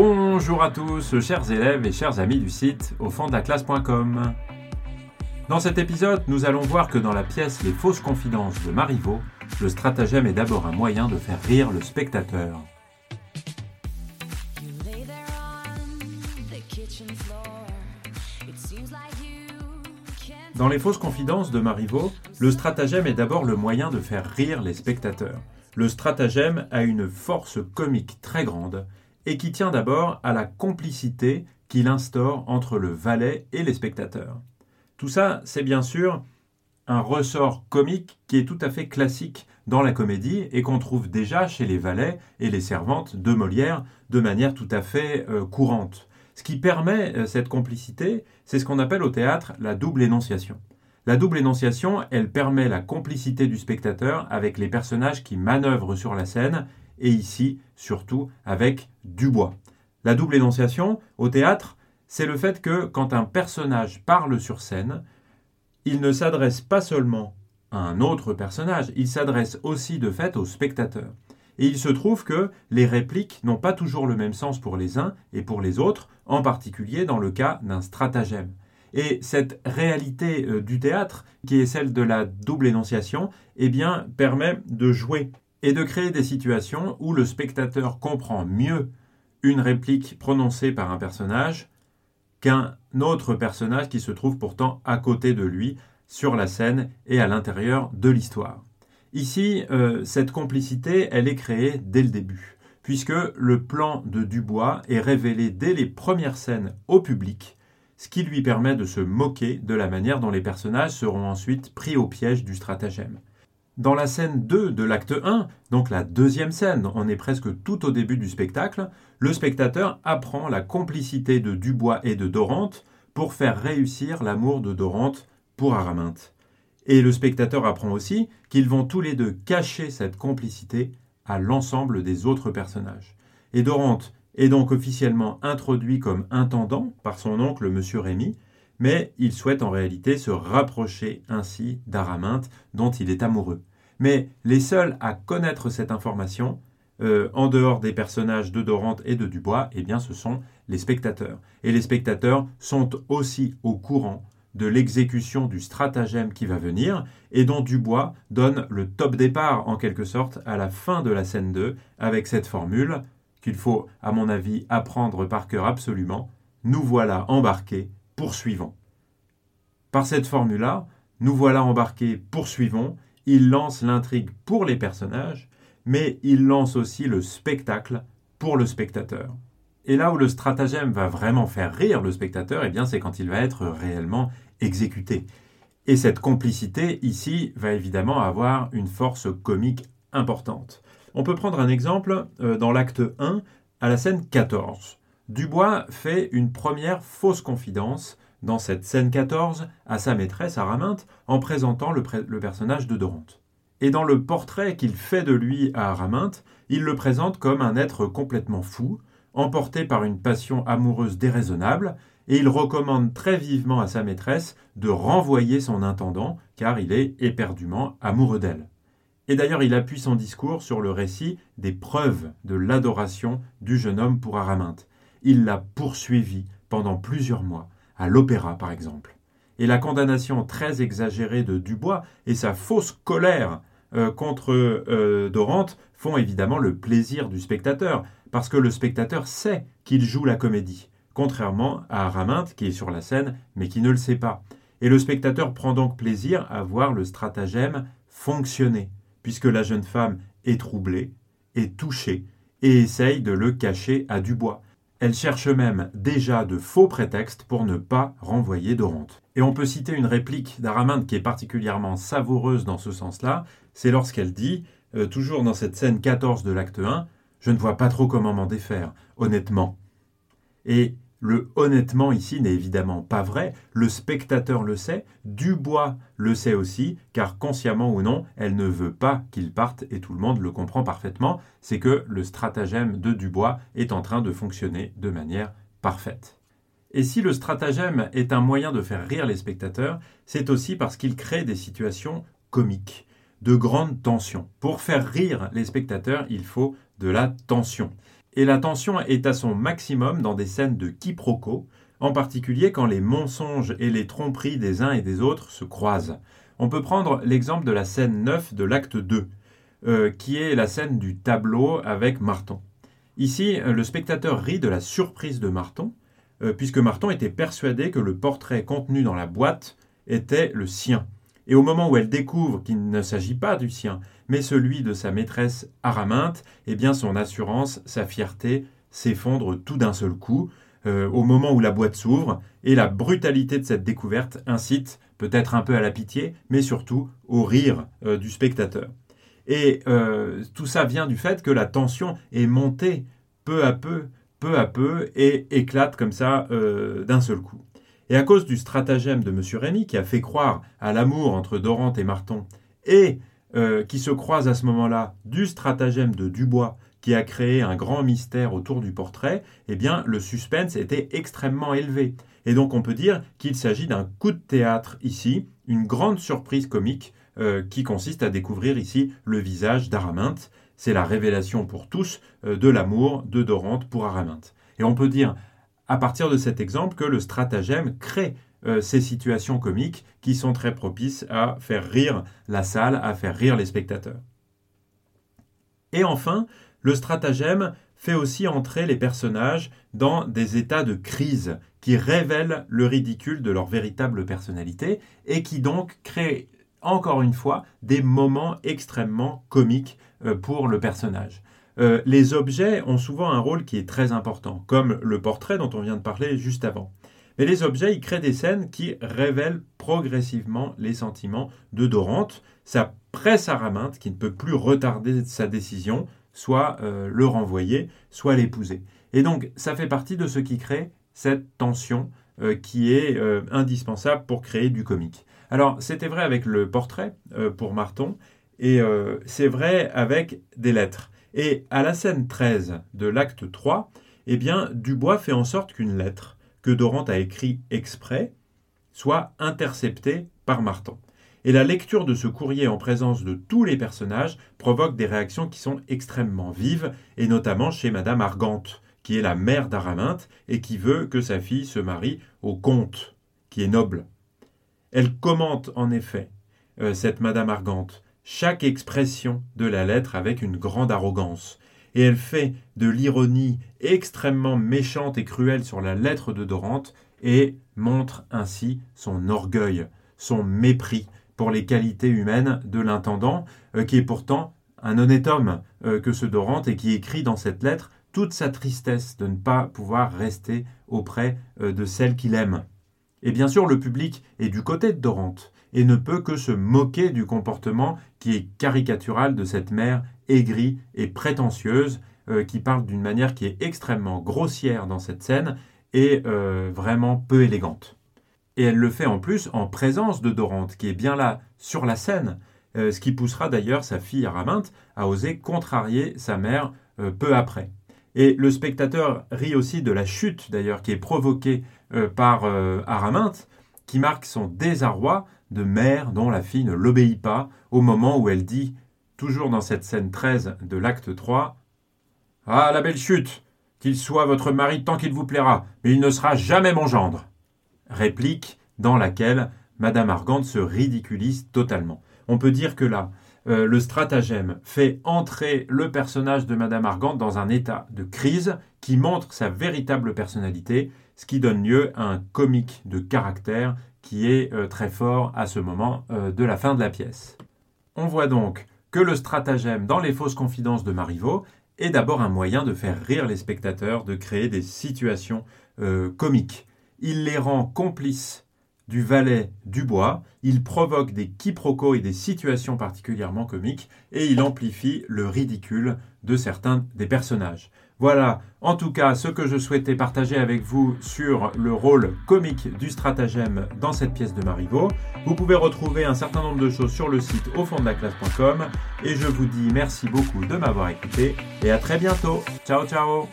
Bonjour à tous, chers élèves et chers amis du site au fond de la classe.com. Dans cet épisode, nous allons voir que dans la pièce Les fausses confidences de Marivaux, le stratagème est d'abord un moyen de faire rire le spectateur. Dans les fausses confidences de Marivaux, le stratagème est d'abord le moyen de faire rire les spectateurs. Le stratagème a une force comique très grande et qui tient d'abord à la complicité qu'il instaure entre le valet et les spectateurs. Tout ça, c'est bien sûr un ressort comique qui est tout à fait classique dans la comédie et qu'on trouve déjà chez les valets et les servantes de Molière de manière tout à fait euh, courante. Ce qui permet euh, cette complicité, c'est ce qu'on appelle au théâtre la double énonciation. La double énonciation, elle permet la complicité du spectateur avec les personnages qui manœuvrent sur la scène et ici surtout avec Dubois. La double énonciation au théâtre, c'est le fait que quand un personnage parle sur scène, il ne s'adresse pas seulement à un autre personnage, il s'adresse aussi de fait au spectateur. Et il se trouve que les répliques n'ont pas toujours le même sens pour les uns et pour les autres, en particulier dans le cas d'un stratagème. Et cette réalité euh, du théâtre, qui est celle de la double énonciation, eh permet de jouer et de créer des situations où le spectateur comprend mieux une réplique prononcée par un personnage qu'un autre personnage qui se trouve pourtant à côté de lui sur la scène et à l'intérieur de l'histoire. Ici, euh, cette complicité, elle est créée dès le début, puisque le plan de Dubois est révélé dès les premières scènes au public, ce qui lui permet de se moquer de la manière dont les personnages seront ensuite pris au piège du stratagème. Dans la scène 2 de l'acte 1, donc la deuxième scène, on est presque tout au début du spectacle, le spectateur apprend la complicité de Dubois et de Dorante pour faire réussir l'amour de Dorante pour Araminte. Et le spectateur apprend aussi qu'ils vont tous les deux cacher cette complicité à l'ensemble des autres personnages. Et Dorante est donc officiellement introduit comme intendant par son oncle M. Rémy, mais il souhaite en réalité se rapprocher ainsi d'Araminte dont il est amoureux. Mais les seuls à connaître cette information, euh, en dehors des personnages de Dorante et de Dubois, eh bien ce sont les spectateurs. Et les spectateurs sont aussi au courant de l'exécution du stratagème qui va venir et dont Dubois donne le top départ en quelque sorte à la fin de la scène 2 avec cette formule qu'il faut à mon avis apprendre par cœur absolument. Nous voilà embarqués, poursuivons. Par cette formule-là, nous voilà embarqués, poursuivons, il lance l'intrigue pour les personnages, mais il lance aussi le spectacle pour le spectateur. Et là où le stratagème va vraiment faire rire le spectateur, eh c'est quand il va être réellement exécuté. Et cette complicité ici va évidemment avoir une force comique importante. On peut prendre un exemple euh, dans l'acte 1 à la scène 14. Dubois fait une première fausse confidence dans cette scène 14 à sa maîtresse Araminte en présentant le, personnage de Dorante. Et dans le portrait qu'il fait de lui à Araminte, il le présente comme un être complètement fou, emporté par une passion amoureuse déraisonnable, et il recommande très vivement à sa maîtresse de renvoyer son intendant, car il est éperdument amoureux d'elle. Et d'ailleurs, il appuie son discours sur le récit des preuves de l'adoration du jeune homme pour Araminte. Il l'a poursuivi pendant plusieurs mois, à l'opéra par exemple. Et la condamnation très exagérée de Dubois et sa fausse colère euh, contre euh, Dorante font évidemment le plaisir du spectateur, parce que le spectateur sait qu'il joue la comédie, contrairement à Araminte qui est sur la scène mais qui ne le sait pas. Et le spectateur prend donc plaisir à voir le stratagème fonctionner, puisque la jeune femme est troublée, est touchée, et essaye de le cacher à Dubois. Elle cherche même déjà de faux prétextes pour ne pas renvoyer Dorante. Et on peut citer une réplique d'Araminte qui est particulièrement savoureuse dans ce sens-là, c'est lorsqu'elle dit, euh, toujours dans cette scène 14 de l'acte 1, Je ne vois pas trop comment m'en défaire, honnêtement. Et le honnêtement ici n'est évidemment pas vrai, le spectateur le sait, Dubois le sait aussi, car consciemment ou non, elle ne veut pas qu'il parte et tout le monde le comprend parfaitement, c'est que le stratagème de Dubois est en train de fonctionner de manière parfaite. Et si le stratagème est un moyen de faire rire les spectateurs, c'est aussi parce qu'il crée des situations comiques, de grandes tensions. Pour faire rire les spectateurs, il faut de la tension. Et la tension est à son maximum dans des scènes de quiproquo, en particulier quand les mensonges et les tromperies des uns et des autres se croisent. On peut prendre l'exemple de la scène 9 de l'acte 2, euh, qui est la scène du tableau avec Marton. Ici, le spectateur rit de la surprise de Marton, euh, puisque Marton était persuadé que le portrait contenu dans la boîte était le sien. Et au moment où elle découvre qu'il ne s'agit pas du sien, mais celui de sa maîtresse Araminte, eh bien son assurance, sa fierté s'effondrent tout d'un seul coup, euh, au moment où la boîte s'ouvre, et la brutalité de cette découverte incite peut-être un peu à la pitié, mais surtout au rire euh, du spectateur. Et euh, tout ça vient du fait que la tension est montée peu à peu, peu à peu, et éclate comme ça d'un seul coup. Et à cause du stratagème de M. Rémy, qui a fait croire à l'amour entre Dorante et Marton, et euh, qui se croise à ce moment-là du stratagème de Dubois, qui a créé un grand mystère autour du portrait, eh bien, le suspense était extrêmement élevé. Et donc, on peut dire qu'il s'agit d'un coup de théâtre ici, une grande surprise comique euh, qui consiste à découvrir ici le visage d'Araminte. C'est la révélation pour tous euh, de l'amour de Dorante pour Araminte. Et on peut dire à partir de cet exemple que le stratagème crée euh, ces situations comiques qui sont très propices à faire rire la salle, à faire rire les spectateurs. Et enfin, le stratagème fait aussi entrer les personnages dans des états de crise qui révèlent le ridicule de leur véritable personnalité et qui donc créent encore une fois des moments extrêmement comiques euh, pour le personnage. Euh, les objets ont souvent un rôle qui est très important, comme le portrait dont on vient de parler juste avant. Mais les objets, ils créent des scènes qui révèlent progressivement les sentiments de Dorante. Ça presse Araminte, qui ne peut plus retarder sa décision, soit euh, le renvoyer, soit l'épouser. Et donc, ça fait partie de ce qui crée cette tension euh, qui est indispensable pour créer du comique. Alors, c'était vrai avec le portrait pour Marton, et c'est vrai avec des lettres. Et à la scène 13 de l'acte 3, eh bien, Dubois fait en sorte qu'une lettre que Dorante a écrite exprès soit interceptée par Martin. Et la lecture de ce courrier en présence de tous les personnages provoque des réactions qui sont extrêmement vives, et notamment chez Madame Argante, qui est la mère d'Araminte et qui veut que sa fille se marie au comte, qui est noble. Elle commente en effet euh, cette Madame Argante chaque expression de la lettre avec une grande arrogance, et elle fait de l'ironie extrêmement méchante et cruelle sur la lettre de Dorante, et montre ainsi son orgueil, son mépris pour les qualités humaines de l'intendant, euh, qui est pourtant un honnête homme euh, que ce Dorante, et qui écrit dans cette lettre toute sa tristesse de ne pas pouvoir rester auprès euh, de celle qu'il aime. Et bien sûr, le public est du côté de Dorante et ne peut que se moquer du comportement qui est caricatural de cette mère aigrie et prétentieuse, euh, qui parle d'une manière qui est extrêmement grossière dans cette scène et euh, vraiment peu élégante. Et elle le fait en plus en présence de Dorante, qui est bien là sur la scène, euh, ce qui poussera d'ailleurs sa fille Araminte à oser contrarier sa mère peu après. Et le spectateur rit aussi de la chute d'ailleurs qui est provoquée par Araminte, qui marque son désarroi de mère dont la fille ne l'obéit pas au moment où elle dit, toujours dans cette scène 13 de l'acte 3, Ah, la belle chute Qu'il soit votre mari tant qu'il vous plaira, mais il ne sera jamais mon gendre Réplique dans laquelle Madame Argande se ridiculise totalement. On peut dire que là, euh, le stratagème fait entrer le personnage de Madame Argande dans un état de crise qui montre sa véritable personnalité, ce qui donne lieu à un comique de caractère qui est euh, très fort à ce moment euh, de la fin de la pièce. On voit donc que le stratagème dans les fausses confidences de Marivaux est d'abord un moyen de faire rire les spectateurs, de créer des situations euh, comiques. Il les rend complices du valet du bois, il provoque des quiproquos et des situations particulièrement comiques, et il amplifie le ridicule de certains des personnages. Voilà, en tout cas, ce que je souhaitais partager avec vous sur le rôle comique du stratagème dans cette pièce de Marivaux. Vous pouvez retrouver un certain nombre de choses sur le site au fond de la classe.com et je vous dis merci beaucoup de m'avoir écouté et à très bientôt. Ciao ciao